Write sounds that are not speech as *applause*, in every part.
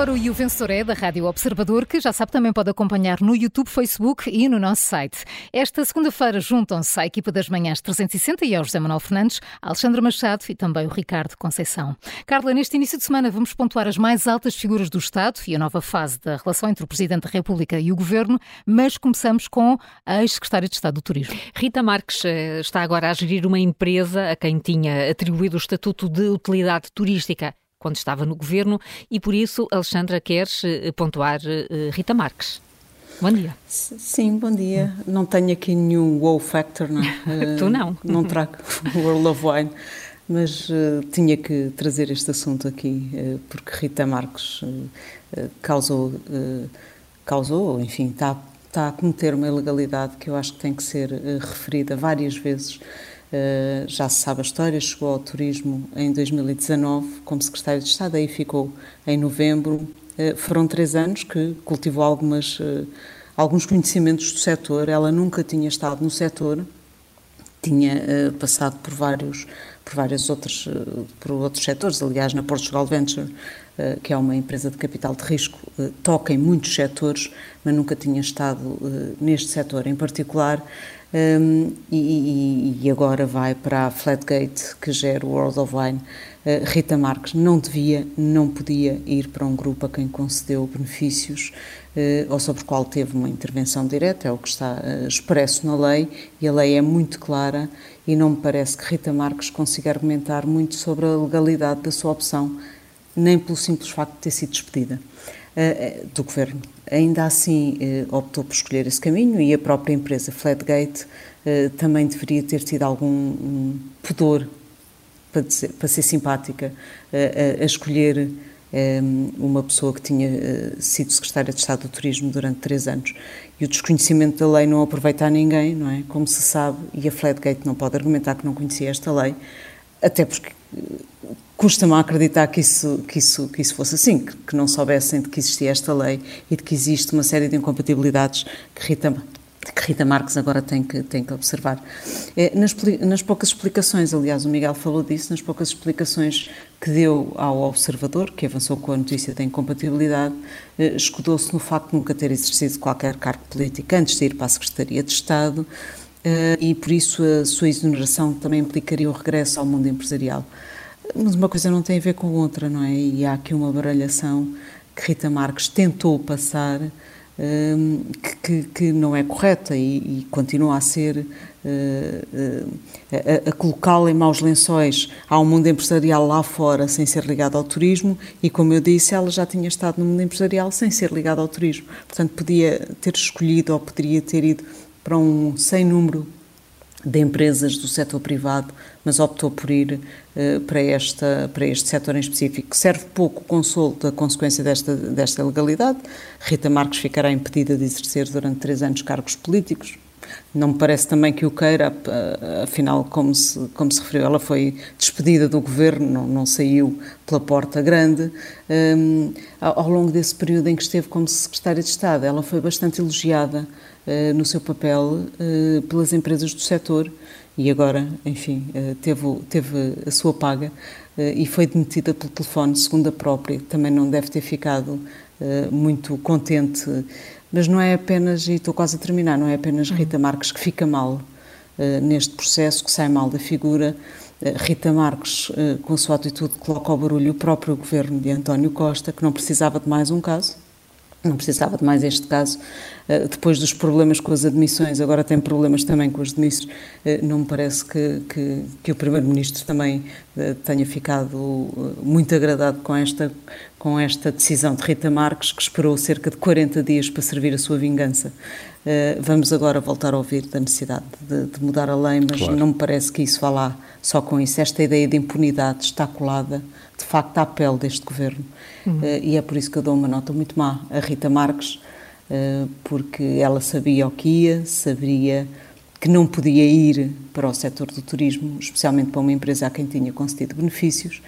agora E o Vencedor é da Rádio Observador, que já sabe também pode acompanhar no YouTube, Facebook e no nosso site. Esta segunda-feira juntam-se à equipa das manhãs 360 e ao José Manuel Fernandes, Alexandre Machado e também o Ricardo Conceição. Carla, neste início de semana vamos pontuar as mais altas figuras do Estado e a nova fase da relação entre o Presidente da República e o Governo, mas começamos com a ex-secretária de Estado do Turismo. Rita Marques eh, está agora a gerir uma empresa a quem tinha atribuído o Estatuto de Utilidade Turística quando estava no governo e por isso, Alexandra, queres eh, pontuar uh, Rita Marques. Bom dia. Sim, bom dia. Não tenho aqui nenhum wow factor, não é? *laughs* tu não. não trago *laughs* World of Wine, mas uh, tinha que trazer este assunto aqui, uh, porque Rita Marques causou, causou, enfim, está, está a cometer uma ilegalidade que eu acho que tem que ser referida várias vezes Uh, já se sabe a história, chegou ao turismo em 2019 como secretário de Estado, aí ficou em novembro. Uh, foram três anos que cultivou algumas, uh, alguns conhecimentos do setor. Ela nunca tinha estado no setor, tinha passado por vários, por vários outros, por outros setores. Aliás, na Portugal Venture, que é uma empresa de capital de risco, toca em muitos setores, mas nunca tinha estado neste setor em particular. Um, e, e, agora vai para a Flatgate, que gera o World of Wine. Uh, Rita Marques não devia, não podia ir para um grupo a quem concedeu benefícios uh, ou sobre o qual teve uma intervenção direta, é o que está uh, expresso na lei, e a lei é muito clara e não me parece que Rita Marques consiga argumentar muito sobre a legalidade da sua opção, nem pelo simples facto de ter sido despedida. Eh, do governo. Ainda assim, eh, optou por escolher esse caminho e a própria empresa Flatgate eh, também deveria ter tido algum pudor para, dizer, para ser simpática a escolher uma pessoa que tinha sido secretária de Estado do Turismo durante três anos. E o desconhecimento da lei não aproveita a ninguém, não é? Como se sabe, e a Flatgate não pode argumentar que não conhecia esta lei, até porque custa-me acreditar que isso, que, isso, que isso fosse assim, que, que, não soubessem de que existia esta lei e de que existe uma série de incompatibilidades que Rita, que Rita Marques agora tem que, tem que observar. É, nas, nas, poucas explicações, aliás, o Miguel falou disso, nas poucas explicações que deu ao observador, que avançou com a notícia da incompatibilidade, eh, escudou-se no facto de nunca ter exercido qualquer cargo político antes de ir para a Secretaria de Estado e, por isso, a sua exoneração também implicaria o regresso ao mundo empresarial. Mas uma coisa não tem a ver com outra, não é? E há aqui uma baralhação que Rita Marques tentou passar um, que, que, que, não é correta e, e continua a ser uh, uh, a, a colocá-la em maus lençóis. Há um mundo empresarial lá fora sem ser ligado ao turismo e, como eu disse, ela já tinha estado no mundo empresarial sem ser ligada ao turismo. Portanto, podia ter escolhido ou poderia ter ido para um sem número de empresas do setor privado, mas optou por ir uh, para, esta, para este setor em específico. Serve pouco consolo da consequência desta, desta legalidade. Rita Marques ficará impedida de exercer durante três anos cargos políticos. Não me parece também que o queira, afinal, como se, como se referiu, ela foi despedida do governo, não, não saiu pela porta grande. Um, ao longo desse período em que esteve como secretária de Estado, ela foi bastante elogiada uh, no seu papel uh, pelas empresas do setor e agora, enfim, uh, teve, teve a sua paga e foi demitida pelo telefone, segundo a própria. Também não deve ter ficado muito contente mas não é apenas, e estou quase a terminar, não é apenas Rita Marques que fica mal uh, neste processo, que sai mal da figura. Uh, Rita Marques, uh, com a sua atitude, coloca ao barulho o próprio governo de António Costa, que não precisava de mais um caso, não precisava de mais este caso. Depois dos problemas com as admissões, agora tem problemas também com as demissões. Não me parece que, que, que o Primeiro-Ministro também tenha ficado muito agradado com esta, com esta decisão de Rita Marques, que esperou cerca de 40 dias para servir a sua vingança. Uh, vamos agora voltar a ouvir da necessidade de, de mudar a lei, mas claro. não me parece que isso vá lá só com isso. Esta ideia de impunidade está colada, de facto, à pele deste governo. Uhum. Uh, e é por isso que eu dou uma nota muito má a Rita Marques, uh, porque ela sabia o que ia, sabia que não podia ir para o setor do turismo, especialmente para uma empresa a quem tinha concedido benefícios,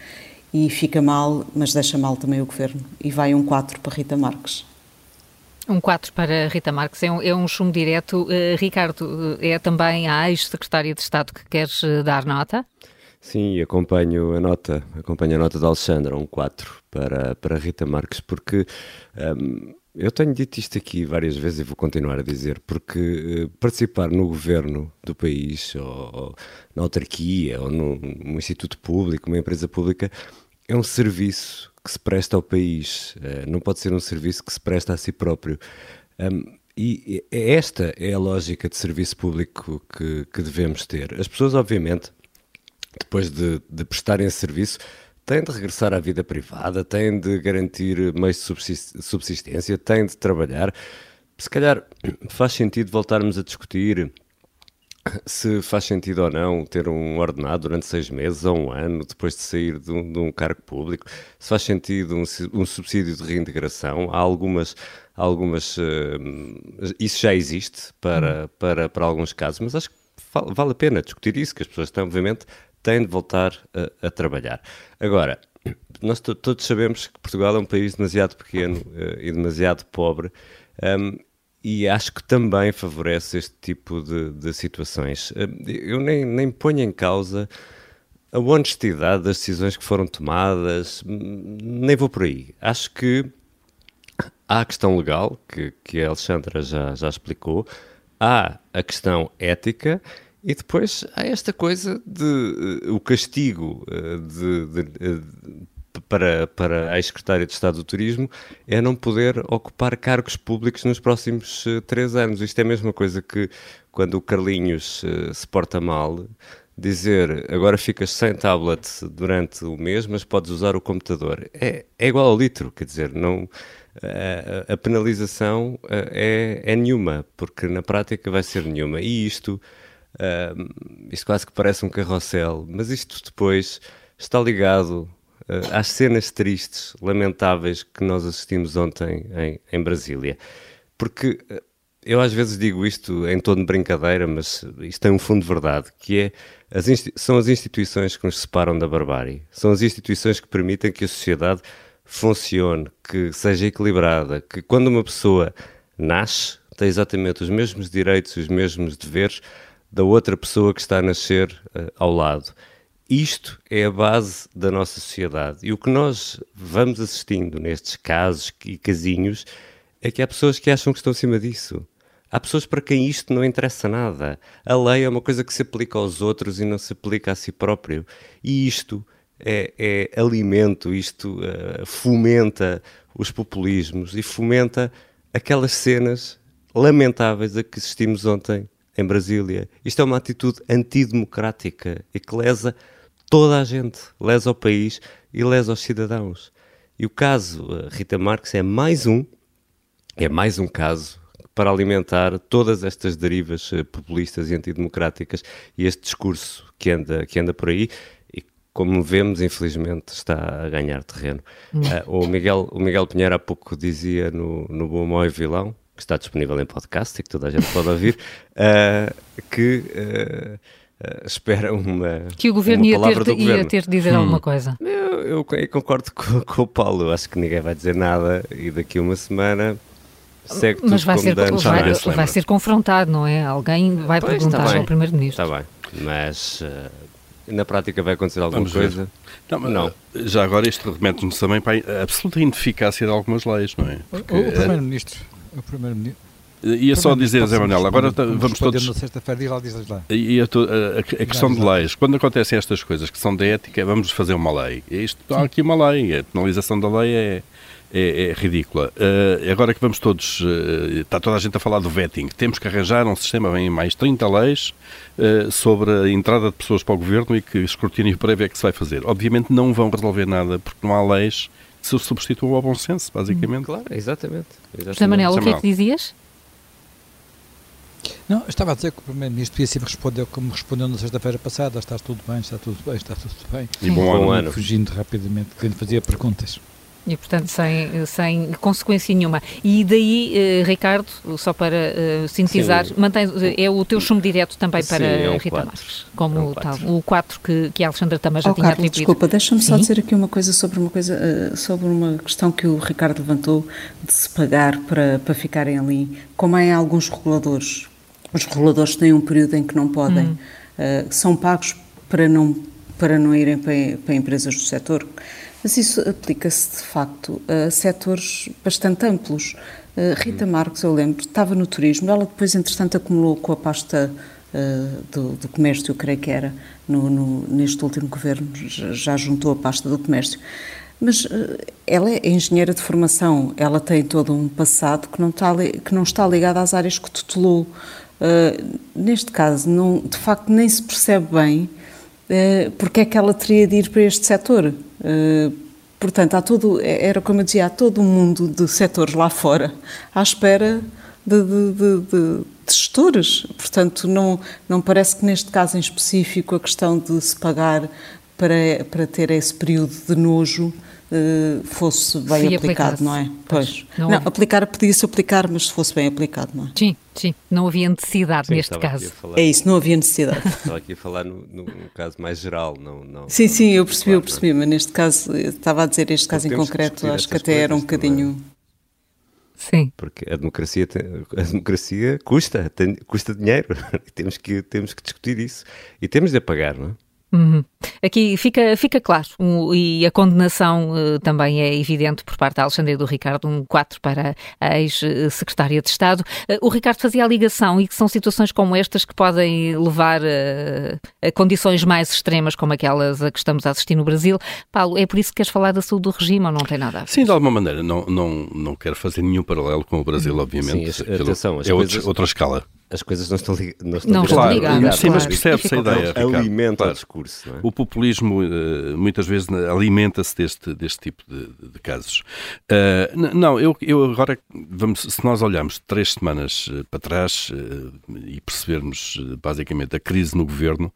e fica mal, mas deixa mal também o governo. E vai um 4 para Rita Marques. Um 4 para Rita Marques, é um, é um chumbo direto. Uh, Ricardo, é também a ex-secretária de Estado que queres uh, dar nota? Sim, acompanho a nota, acompanho a nota de Alexandra, um 4 para, para Rita Marques, porque um, eu tenho dito isto aqui várias vezes e vou continuar a dizer, porque participar no governo do país, ou, ou na autarquia, ou no, num instituto público, uma empresa pública, é um serviço que se presta ao país, uh, não pode ser um serviço que se presta a si próprio. Um, e esta é a lógica de serviço público que, que devemos ter. As pessoas, obviamente, depois de, de prestarem serviço, têm de regressar à vida privada, têm de garantir meios de subsistência, têm de trabalhar. Se calhar faz sentido voltarmos a discutir se faz sentido ou não ter um ordenado durante seis meses ou um ano depois de sair de um, de um cargo público, se faz sentido um, um, subsídio de reintegração. Há algumas. algumas uh, isso já existe para, para, para alguns casos, mas acho que vale a pena discutir isso, que as pessoas estão, obviamente, têm de voltar a, a trabalhar. Agora, nós todos sabemos que Portugal é um país demasiado pequeno uh, e demasiado pobre. Um, e acho que também favorece este tipo de, de situações. Eu nem, nem ponho em causa a honestidade das decisões que foram tomadas, nem vou por aí. Acho que há a questão legal, que, que a Alexandra já, já explicou, há a questão ética e depois há esta coisa de uh, o castigo uh, de, de, uh, para, para a ex-secretária de Estado do Turismo é não poder ocupar cargos públicos nos próximos três anos. Isto é a mesma coisa que quando o Carlinhos se porta mal, dizer agora ficas sem tablet durante o mês, mas podes usar o computador. É, é igual ao litro, quer dizer, não. A, a penalização é, é nenhuma, porque na prática vai ser nenhuma. E isto isto quase que parece um carrossel, mas isto depois está ligado uh, às cenas tristes, lamentáveis que nós assistimos ontem em, em Brasília. Porque uh, eu às vezes digo isto em tom de brincadeira, mas isto tem um fundo de verdade, que é as são as instituições que nos separam da barbárie. São as instituições que permitem que a sociedade funcione, que seja equilibrada, que quando uma pessoa nasce tem exatamente os mesmos direitos os mesmos deveres da outra pessoa que está a nascer uh, ao lado. Isto é a base da nossa sociedade. E o que nós vamos assistindo nestes casos e casinhos é que há pessoas que acham que estão acima disso. Há pessoas para quem isto não interessa nada. A lei é uma coisa que se aplica aos outros e não se aplica a si próprio. E isto é, é alimento, isto uh, fomenta os populismos e fomenta aquelas cenas lamentáveis a que assistimos ontem em Brasília. Isto é uma atitude antidemocrática e que lesa toda a gente, lesa o país e lesa os cidadãos. E o caso eh, Rita Marques é mais um, é mais um caso para alimentar todas estas derivas eh, populistas e antidemocráticas e este discurso que anda, que anda por aí e como vemos, infelizmente, está a ganhar terreno. Uh, o, Miguel, o Miguel Pinheiro há pouco dizia no, no Bom Mói Vilão, que está disponível em podcast e que toda a gente pode ouvir, uh, *laughs* que uh, espera uma. Que o governo, ia ter, de, ia ter de dizer hum. alguma coisa. Eu, eu, eu concordo *laughs* com, com, o Paulo, eu acho que ninguém vai dizer nada e daqui a uma semana. Segue Mas vai ser, vai, vai, ser confrontado, não é? Alguém vai pois, perguntar tá ao Primeiro-Ministro. Está bem, mas na prática vai acontecer alguma Vamos coisa? Não, não, Já agora isto remete-nos também para a absoluta ineficácia de algumas leis, não é? Porque, o, o Primeiro-Ministro o Primeiro-Ministro. Ia só dizer, Zé Manuel, agora vamos todos. na sexta-feira, diz lá, diz lá. E a, a, a questão de leis, quando acontecem estas coisas que são de ética, vamos fazer uma lei. Isto, há aqui uma lei, a penalização da lei é, é, é ridícula. Uh, agora que vamos todos, uh, está toda a gente a falar do vetting, temos que arranjar um sistema, vem mais 30 leis uh, sobre a entrada de pessoas para o governo e que escrutínio prévio é que se vai fazer. Obviamente não vão resolver nada, porque não há leis se substituam ao bom senso, basicamente. Claro, exatamente. exatamente. José Manuel, o que é que dizias? Não, estava a dizer que o Primeiro-Ministro devia sempre responder como respondeu na sexta-feira passada: está tudo bem, está tudo bem, está tudo bem. E bom ano. Fugindo rapidamente, que lhe fazia perguntas. E, portanto, sem, sem consequência nenhuma. E daí, eh, Ricardo, só para uh, sintetizar, mantém, é o teu chumbo direto também para Sim, é um Rita Marques, como é um tal, o 4 que, que a Alexandra também já oh, tinha Carlos, atribuído. Desculpa, deixa-me só dizer aqui uma coisa sobre uma coisa, uh, sobre uma questão que o Ricardo levantou de se pagar para, para ficarem ali, como é em alguns reguladores. Os reguladores têm um período em que não podem, hum. uh, são pagos para não para não irem para, para empresas do setor. Mas isso aplica-se, de facto, a setores bastante amplos. Rita Marques, eu lembro, estava no turismo, ela depois, entretanto, acumulou com a pasta do, do, comércio, eu creio que era, no, no, neste último governo, já juntou a pasta do comércio. Mas ela é engenheira de formação, ela tem todo um passado que não está, que não está ligado às áreas que tutelou. Uh, neste caso, não, de facto, nem se percebe bem uh, porque é que ela teria de ir para este setor. Uh, portanto, há todo, era como eu dizia, há todo um mundo de setores lá fora à espera de, de, de, de, gestores. Portanto, não, não parece que neste caso em específico a questão de se pagar para, para ter esse período de nojo eh, fosse bem aplicado, não é? Pois. Não, não aplicar podia-se aplicar, mas se fosse bem aplicado, não é? Sim, sim. Não havia necessidade sim, neste caso. É isso, não havia necessidade. *laughs* estava aqui a falar no, no, caso mais geral, não, não. Sim, sim, eu percebi, eu percebi, mas neste caso, estava a dizer este caso em concreto, acho que até era um bocadinho. Sim. Porque a democracia, tem, a democracia custa, tem, custa dinheiro. *laughs* temos, que, temos que discutir isso. E temos de pagar, não é? Uhum. Aqui fica, fica claro, um, e a condenação uh, também é evidente por parte da Alexandre do Ricardo, um 4 para a ex-secretária de Estado. Uh, o Ricardo fazia a ligação e que são situações como estas que podem levar uh, a condições mais extremas, como aquelas a que estamos a assistir no Brasil. Paulo, é por isso que queres falar da saúde do regime ou não tem nada a ver? Sim, de alguma maneira. Não, não, não quero fazer nenhum paralelo com o Brasil, obviamente. Sim, atenção, é coisas... outra escala as coisas não estão, li não estão não claro, ligadas. Sim, mas percebe-se a ideia. Alimenta claro. o discurso. É? O populismo uh, muitas vezes alimenta-se deste, deste tipo de, de casos. Uh, não, eu, eu agora, vamos, se nós olharmos três semanas uh, para trás e percebermos basicamente a crise no governo,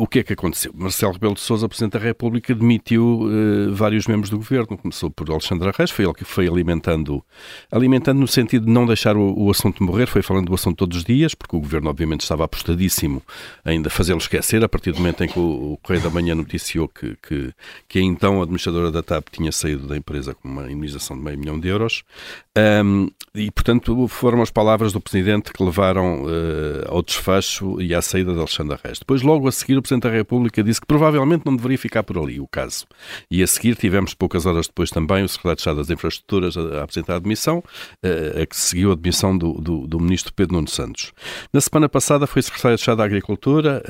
o que é que aconteceu? Marcelo Rebelo de Sousa, Presidente da República, demitiu uh, vários membros do governo. Começou por Alexandre Reis, foi ele que foi alimentando, alimentando no sentido de não deixar o, o, assunto morrer, foi falando do assunto todos os dias, porque o governo, obviamente, estava apostadíssimo ainda fazê-lo esquecer, a partir do momento em que o, o Correio da Manhã noticiou que, que, que a então administradora da TAP tinha saído da empresa com uma indemnização de meio milhão de euros. Um, e, portanto, foram as palavras do Presidente que levaram uh, ao desfecho e à saída de Alexandre Reis. Depois, logo a seguir, o Presidente da República disse que provavelmente não deveria ficar por ali o caso. E a seguir tivemos, poucas horas depois também, o Secretário de Estado das Infraestruturas a, a apresentar a admissão, a que seguiu a admissão do, do, do, Ministro Pedro Nuno Santos. Na semana passada foi o Secretário de Estado da Agricultura,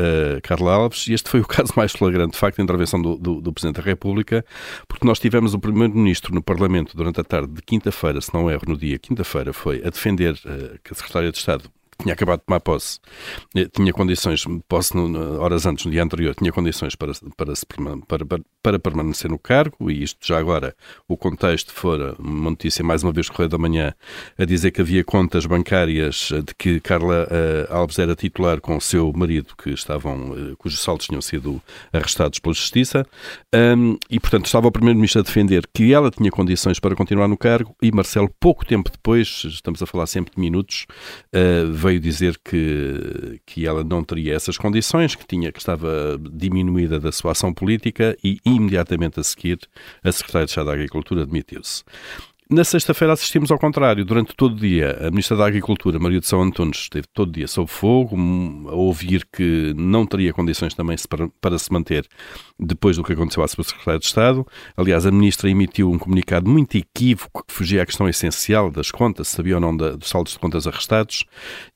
Carla Alves, e este foi o *laughs* caso mais flagrante, de facto, a intervenção do, do, do Presidente da República, porque nós tivemos o Primeiro-Ministro no Parlamento durante a tarde de quinta-feira, se não erro, no dia quinta-feira, foi a defender uh, que a Secretária de Estado tinha acabado de tomar posse, eh, tinha condições, posse no, horas antes, no dia anterior, tinha condições para, para, para, para, para permanecer no cargo, e isto já agora, o contexto fora uma notícia, mais uma vez, Correio da Manhã, a dizer que havia contas bancárias de que Carla uh, Alves era titular com o seu marido, que estavam, uh, cujos saldos tinham sido arrestados pela Justiça, um, e, portanto, estava o Primeiro-Ministro a defender que ela tinha condições para continuar no cargo, e Marcelo, pouco tempo depois, estamos a falar sempre de minutos, uh, veio dizer que, que ela não teria essas condições, que, tinha, que estava diminuída da sua ação política e imediatamente a seguir a Secretária de Estado da Agricultura demitiu-se. Na sexta-feira assistimos ao contrário. Durante todo o dia, a Ministra da Agricultura, Maria de São Antunes, esteve todo o dia sob fogo, a ouvir que não teria condições também para, se manter depois do que aconteceu à sua Secretária de Estado. Aliás, a Ministra emitiu um comunicado muito equívoco que fugia à questão essencial das contas, sabia ou não da, dos saldos de contas arrestados,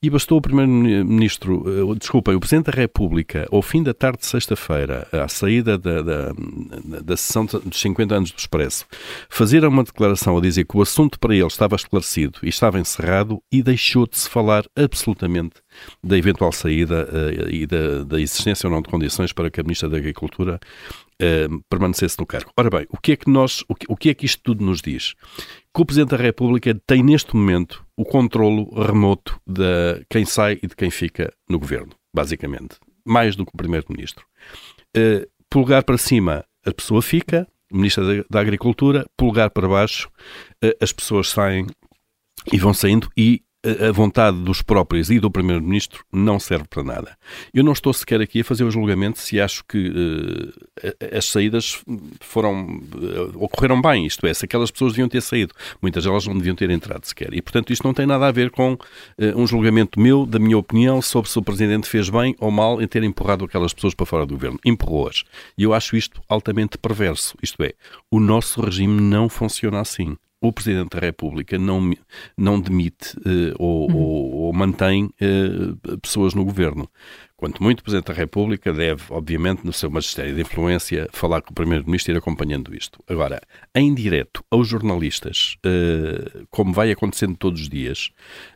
e bastou o Primeiro-Ministro, uh, desculpem, o Presidente da República, ao fim da tarde de sexta-feira, à saída da, da, da sessão dos 50 anos do Expresso, fazer uma declaração a dizer que o assunto para ele estava esclarecido e estava encerrado e deixou de se falar absolutamente da eventual saída uh, e da, da, existência ou não de condições para que a Ministra da Agricultura uh, permanecesse no cargo. Ora bem, o que é que nós, o que, o que é que isto tudo nos diz? Que o Presidente da República tem neste momento o controlo remoto de quem sai e de quem fica no Governo, basicamente. Mais do que o Primeiro-Ministro. Uh, polegar para cima, a pessoa fica, Ministra da Agricultura, polegar para baixo, as pessoas saem e vão saindo e a vontade dos próprios e do Primeiro-Ministro não serve para nada. Eu não estou sequer aqui a fazer o julgamento se acho que uh, as saídas foram uh, ocorreram bem, isto é, se aquelas pessoas deviam ter saído. Muitas delas não deviam ter entrado sequer. E, portanto, isto não tem nada a ver com uh, um julgamento meu, da minha opinião, sobre se o Presidente fez bem ou mal em ter empurrado aquelas pessoas para fora do Governo. Empurrou-as. E eu acho isto altamente perverso. Isto é, o nosso regime não funciona assim o Presidente da República não, não demite uh, ou, uhum. ou, ou, mantém uh, pessoas no governo. Quanto muito o Presidente da República deve, obviamente, no seu magistério de influência, falar com o Primeiro-Ministro e ir acompanhando isto. Agora, em direto aos jornalistas, uh, como vai acontecendo todos os dias,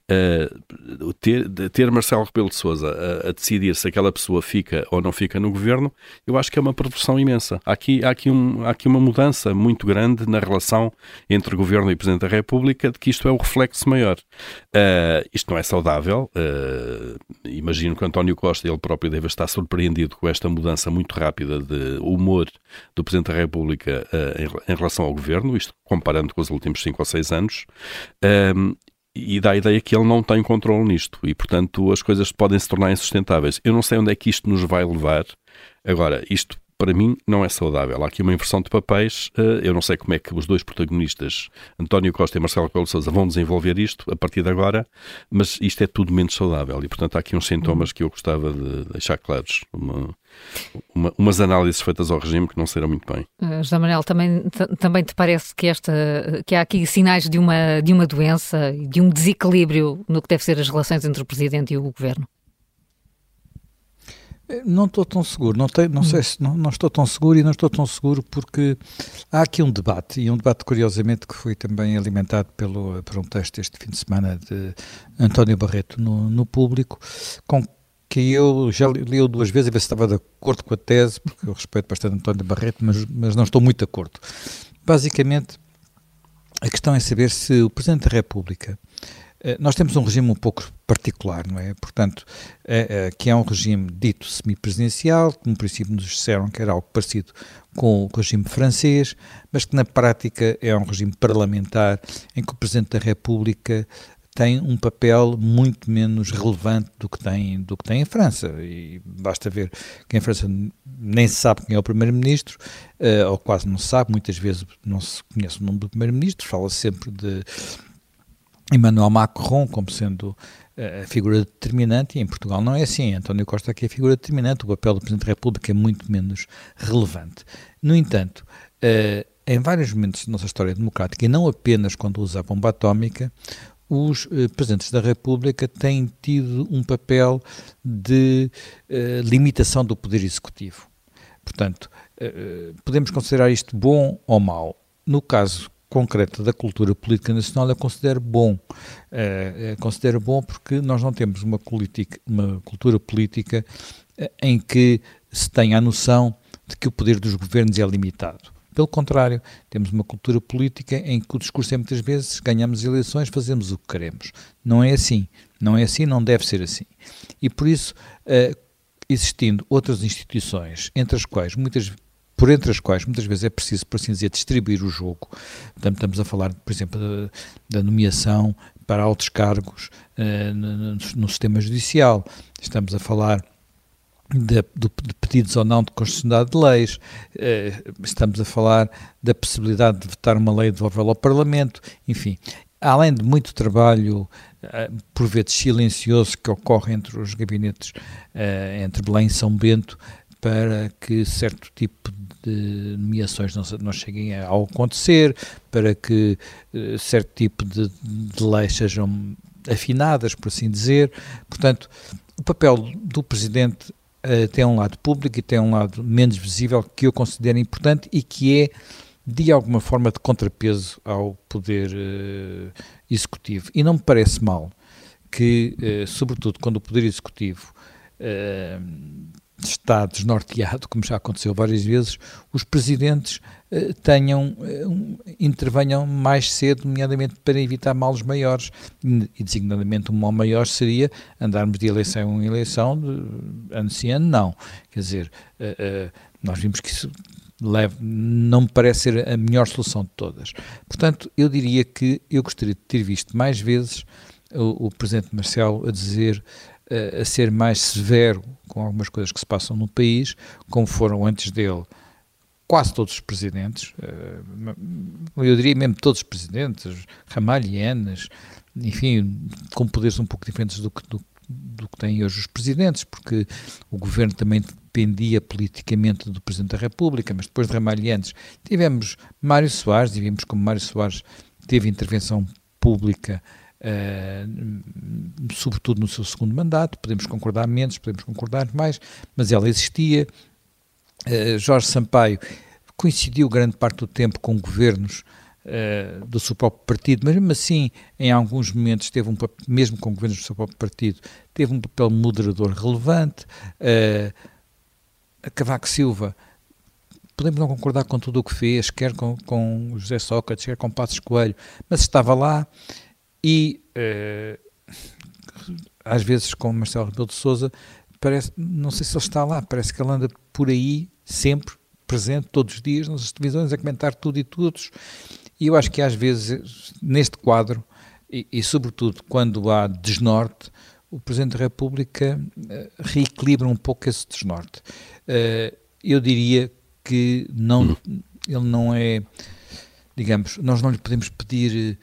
uh, ter, ter Marcelo Rebelo de Sousa a, a, decidir se aquela pessoa fica ou não fica no governo, eu acho que é uma perversão imensa. Há aqui, há aqui, um, há aqui uma mudança muito grande na relação entre governo e Presidente da República, de que isto é o reflexo maior. Uh, isto não é saudável. imagino que António Costa ele próprio deve estar surpreendido com esta mudança muito rápida de humor do Presidente da República uh, em, em, relação ao governo, isto comparando com os últimos cinco ou seis anos. E dá a ideia que ele não tem controle nisto e, portanto, as coisas podem se tornar insustentáveis. Eu não sei onde é que isto nos vai levar. Agora, isto para mim, não é saudável. Há aqui uma inversão de papéis. Eh, eu não sei como é que os dois protagonistas, António Costa e Marcelo Coelho Sousa, vão desenvolver isto a partir de agora, mas isto é tudo menos saudável. E, portanto, há aqui uns sintomas que eu gostava de deixar claros. Uma, uma, umas análises feitas ao regime que não serão muito bem. Uh, José Manuel, também, também te parece que, esta, que há aqui sinais de uma, de uma doença, de um desequilíbrio no que deve ser as relações entre o Presidente e o Governo? Não estou tão seguro, não, tenho, não sei se não, não, estou tão seguro e não estou tão seguro porque há aqui um debate, e um debate curiosamente que foi também alimentado pelo, por um texto este fim de semana de António Barreto no, no público, com que eu já li duas vezes a ver se estava de acordo com a tese, porque eu respeito bastante António Barreto, mas, mas não estou muito de acordo. Basicamente, a questão é saber se o Presidente da República nós temos um regime um pouco particular, não é? Portanto, é, é, que é um regime dito semipresidencial, que no princípio nos disseram que era algo parecido com o regime francês, mas que na prática é um regime parlamentar em que o Presidente da República tem um papel muito menos relevante do que tem, do que tem em França. E basta ver que em França nem se sabe quem é o Primeiro-Ministro, ou quase não se sabe, muitas vezes não se conhece o nome do Primeiro-Ministro, fala sempre de Emmanuel Macron como sendo eh, a figura determinante, e em Portugal não é assim. António Costa aqui é a figura determinante, o papel do Presidente da República é muito menos relevante. No entanto, uh, em vários momentos da nossa história democrática, e não apenas quando usa a bomba atómica, os uh, Presidentes da República têm tido um papel de limitação do poder executivo. Portanto, podemos considerar isto bom ou mau. No caso concreta da cultura política nacional eu considero bom. Uh, considero bom porque nós não temos uma, politica, uma cultura política uh, em que se tenha a noção de que o poder dos governos é limitado. Pelo contrário, temos uma cultura política em que o discurso é muitas vezes ganhamos eleições, fazemos o que queremos. Não é assim. Não é assim, não deve ser assim. E por isso, uh, existindo outras instituições, entre as quais muitas por entre as quais muitas vezes é preciso, por assim dizer, distribuir o jogo. Portanto, estamos a falar, por exemplo, da, nomeação para altos cargos uh, no, no, sistema judicial, estamos a falar de, de, pedidos ou não de constitucionalidade de leis, uh, estamos a falar da possibilidade de votar uma lei e devolvê-la ao Parlamento, enfim. Além de muito trabalho, uh, por vezes silencioso, que ocorre entre os gabinetes, entre Belém e São Bento, para que certo tipo de nomeações não, não cheguem a acontecer, para que uh, certo tipo de, de leis sejam afinadas, por assim dizer. Portanto, o papel do Presidente uh, tem um lado público e tem um lado menos visível que eu considero importante e que é, de alguma forma, de contrapeso ao Poder uh, Executivo. E não me parece mal que, sobretudo quando o Poder Executivo está desnorteado, como já aconteceu várias vezes, os presidentes eh, tenham, eh, intervenham mais cedo, nomeadamente para evitar males maiores, e designadamente um mal maior seria andarmos de eleição em eleição, de ano sim ano não. Quer dizer, eh, nós vimos que isso leva, não me parece ser a melhor solução de todas. Portanto, eu diria que eu gostaria de ter visto mais vezes o, o Presidente Marcelo a dizer, a ser mais severo com algumas coisas que se passam no país, como foram antes dele quase todos os presidentes, eu diria mesmo todos os presidentes, Ramalhianas, enfim, com poderes um pouco diferentes do que, do, do que têm hoje os presidentes, porque o governo também dependia politicamente do Presidente da República, mas depois de Ramalhianes tivemos Mário Soares, e vimos como Mário Soares teve intervenção pública Uh, sobretudo no seu segundo mandato, podemos concordar menos, podemos concordar mais, mas ela existia. Uh, Jorge Sampaio coincidiu grande parte do tempo com governos uh, do seu próprio partido, mas mesmo assim, em alguns momentos, teve um mesmo com governos do seu próprio partido, teve um papel moderador relevante. Cavaco Silva podemos não concordar com tudo o que fez, quer com, com José Sócrates, quer com Passos Coelho, mas estava lá e uh, às vezes com Marcelo Rebelo de Sousa parece, não sei se ele está lá, parece que ele anda por aí sempre presente todos os dias nas televisões a comentar tudo e todos. E eu acho que às vezes neste quadro e, e sobretudo quando há desnorte o Presidente da República uh, reequilibra um pouco esse desnorte. Uh, eu diria que não, ele não é digamos, nós não lhe podemos pedir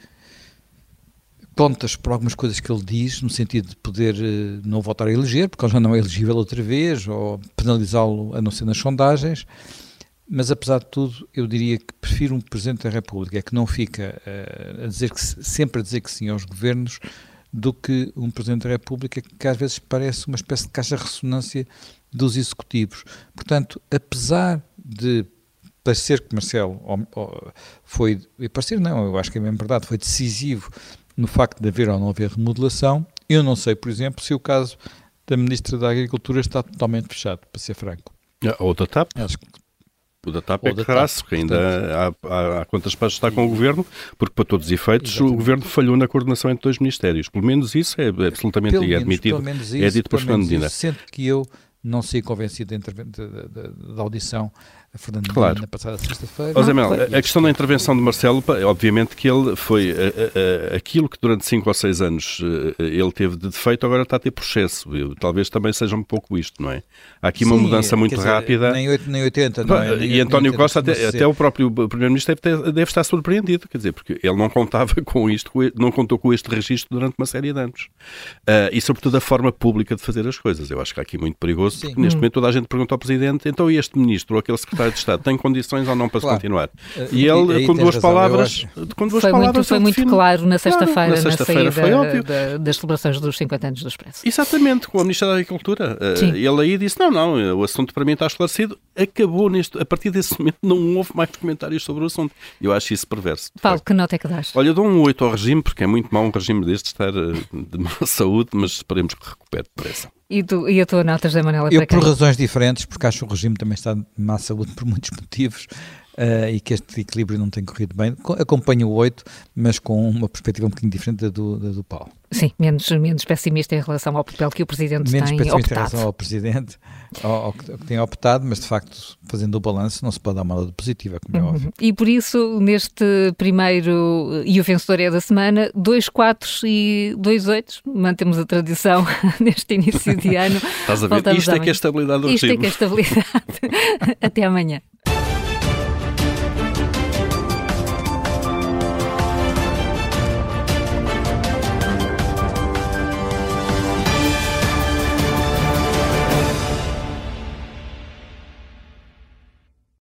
contas por algumas coisas que ele diz, no sentido de poder uh, não voltar a eleger, porque ele já não é elegível outra vez, ou penalizá-lo a não ser nas sondagens. Mas, apesar de tudo, eu diria que prefiro um Presidente da República que não fica uh, a dizer que, sempre a dizer que sim aos governos, do que um Presidente da República que às vezes parece uma espécie de caixa de ressonância dos executivos. Portanto, apesar de parecer que Marcelo foi, e parecer não, eu acho que é mesmo verdade, foi decisivo no facto de haver ou não haver remodelação. Eu não sei, por exemplo, se o caso da Ministra da Agricultura está totalmente fechado, para ser franco. Ou da TAP? Acho que o da TAP é crasso, que ainda há, há, há quantas partes está com o Governo, porque para todos os efeitos Exatamente. o Governo falhou na coordenação entre dois Ministérios. Pelo menos isso é absolutamente pelo admitido. Pelo menos é isso, é dito por Fernando Medina. Sendo que eu não sei convencido da, da, da audição a Fernando claro. na passada sexta-feira. José Mel, a questão da intervenção de Marcelo, obviamente que ele foi a, a, a, aquilo que durante 5 ou 6 anos eh, ele teve de defeito, agora está a ter processo. Talvez também seja um pouco isto, não é? Há aqui uma Sim, mudança muito dizer, rápida. Nem 8, nem 80, não é? E António Costa, até, até, o próprio Primeiro-Ministro deve, deve, estar surpreendido, quer dizer, porque ele não contava *laughs* com isto, não contou com este registro durante uma série de anos. Uh, e sobretudo a forma pública de fazer as coisas. Eu acho que há aqui muito perigoso, Sim. porque neste hum. momento toda a gente pergunta ao Presidente, então este Ministro ou aquele Secretário secretário de Estado tem condições ou não para claro. continuar? Eh, e ele, e, com, duas palavras, com duas foi palavras. Muito, foi muito claro na sexta-feira, claro, na, sexta na foi óbvio. Da, das celebrações dos 50 anos do Expresso. Exatamente, com a Ministra da Agricultura. Eh, Sim. Ele aí disse: não, não, o assunto para mim está esclarecido. Acabou neste. A partir desse *laughs* momento não houve mais comentários sobre o assunto. Eu acho isso perverso. Paulo, que nota é que dás? Olha, dou um 8 ao regime, porque é muito mau um regime deste estar eh, de má *laughs* saúde, mas esperemos que recupere depressa. E, tu, e a tua nota, José Manuel? Eu, por razões diferentes, porque acho que o regime também está de má saúde por muitos *laughs* motivos, uh, e que este equilíbrio não tem corrido bem. Acompanho o 8, mas com uma perspectiva um bocadinho diferente da do, da do Paulo. Sim, menos, menos pessimista em relação ao papel que o Presidente menos tem pessimista optado. em relação ao Presidente, ao, ao, que, ao, que, tem optado, mas de facto, fazendo o balanço, não se pode dar uma nota positiva, como é uhum. óbvio. E por isso, neste primeiro, e o vencedor é da semana, 2 4 e 2 8, mantemos a tradição *laughs* neste início de ano. Estás a ver? Isto é que é a estabilidade do Isto regime. é que é a estabilidade. Até amanhã.